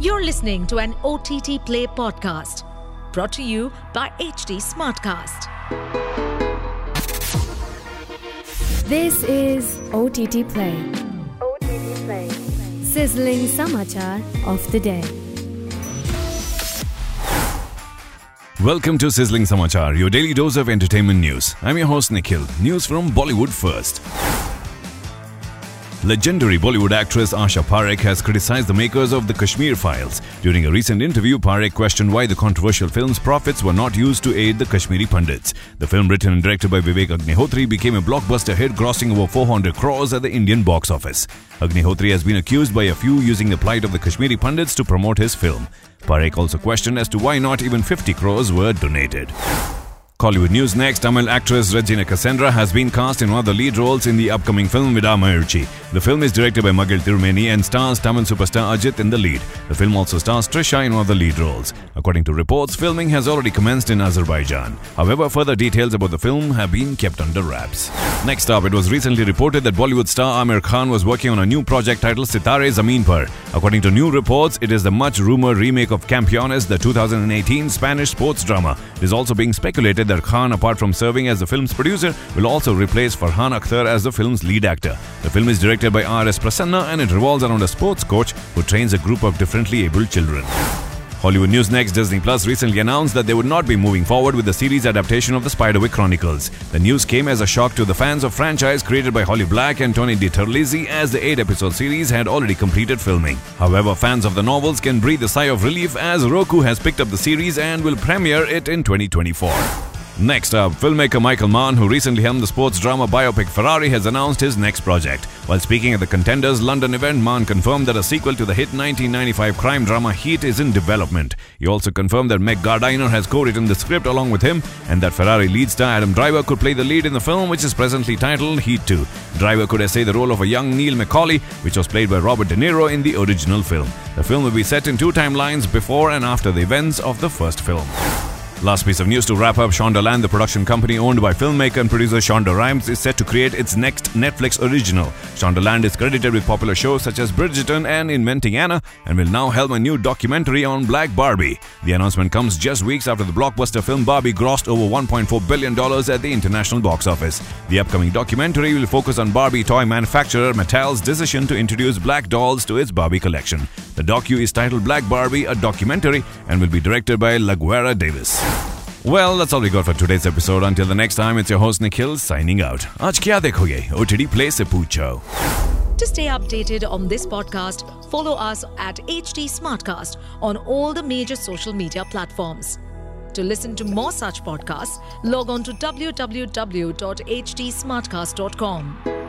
You're listening to an OTT Play podcast brought to you by HT Smartcast. This is OTT Play. OTT Play. Sizzling Samachar of the day. Welcome to Sizzling Samachar, your daily dose of entertainment news. I'm your host Nikhil. News from Bollywood first. Legendary Bollywood actress Asha Parekh has criticized the makers of the Kashmir Files. During a recent interview, Parekh questioned why the controversial film's profits were not used to aid the Kashmiri Pandits. The film, written and directed by Vivek Agnihotri, became a blockbuster hit, grossing over 400 crores at the Indian box office. Agnihotri has been accused by a few using the plight of the Kashmiri Pandits to promote his film. Parekh also questioned as to why not even 50 crores were donated. Kollywood news next. Tamil actress Regina Cassandra has been cast in one of the lead roles in the upcoming film Vidaa Muyarchi. The film is directed by Magizh Thirumeni and stars Tamil superstar Ajit in the lead. The film also stars Trisha in one of the lead roles. According to reports, filming has already commenced in Azerbaijan. However, further details about the film have been kept under wraps. Next up, it was recently reported that Bollywood star Aamir Khan was working on a new project titled Sitare Zameen Par. According to new reports, it is the much rumored remake of Campeones, the 2018 Spanish sports drama. It is also being speculated that Khan, apart from serving as the film's producer, will also replace Farhan Akhtar as the film's lead actor. The film is directed by R.S. Prasanna and it revolves around a sports coach who trains a group of differently abled children. Hollywood News Next Disney Plus recently announced that they would not be moving forward with the series adaptation of the Spiderwick Chronicles. The news came as a shock to the fans of franchise created by Holly Black and Tony DiTerlizzi as the 8-episode series had already completed filming. However, fans of the novels can breathe a sigh of relief as Roku has picked up the series and will premiere it in 2024. Next up, filmmaker Michael Mann, who recently helmed the sports drama biopic Ferrari, has announced his next project. While speaking at the Contenders London event, Mann confirmed that a sequel to the hit 1995 crime drama Heat is in development. He also confirmed that Meg Gardiner has co-written the script along with him, and that Ferrari lead star Adam Driver could play the lead in the film, which is presently titled Heat 2. Driver could essay the role of a young Neil McCauley, which was played by Robert De Niro in the original film. The film will be set in two timelines before and after the events of the first film. Last piece of news to wrap up Shondaland, the production company owned by filmmaker and producer Shonda Rhimes, is set to create its next Netflix original. Shondaland is credited with popular shows such as Bridgerton and Inventing Anna and will now helm a new documentary on Black Barbie. The announcement comes just weeks after the blockbuster film Barbie grossed over $1.4 billion at the international box office. The upcoming documentary will focus on Barbie toy manufacturer Mattel's decision to introduce black dolls to its Barbie collection. The docu is titled Black Barbie, a documentary, and will be directed by Lagueria Davis. Well, that's all we got for today's episode. Until the next time, it's your host Nikhil signing out. Aaj kya dekhoge? OTT Play se poocho. To stay updated on this podcast, follow us at HT Smartcast on all the major social media platforms. To listen to more such podcasts, log on to www.htsmartcast.com.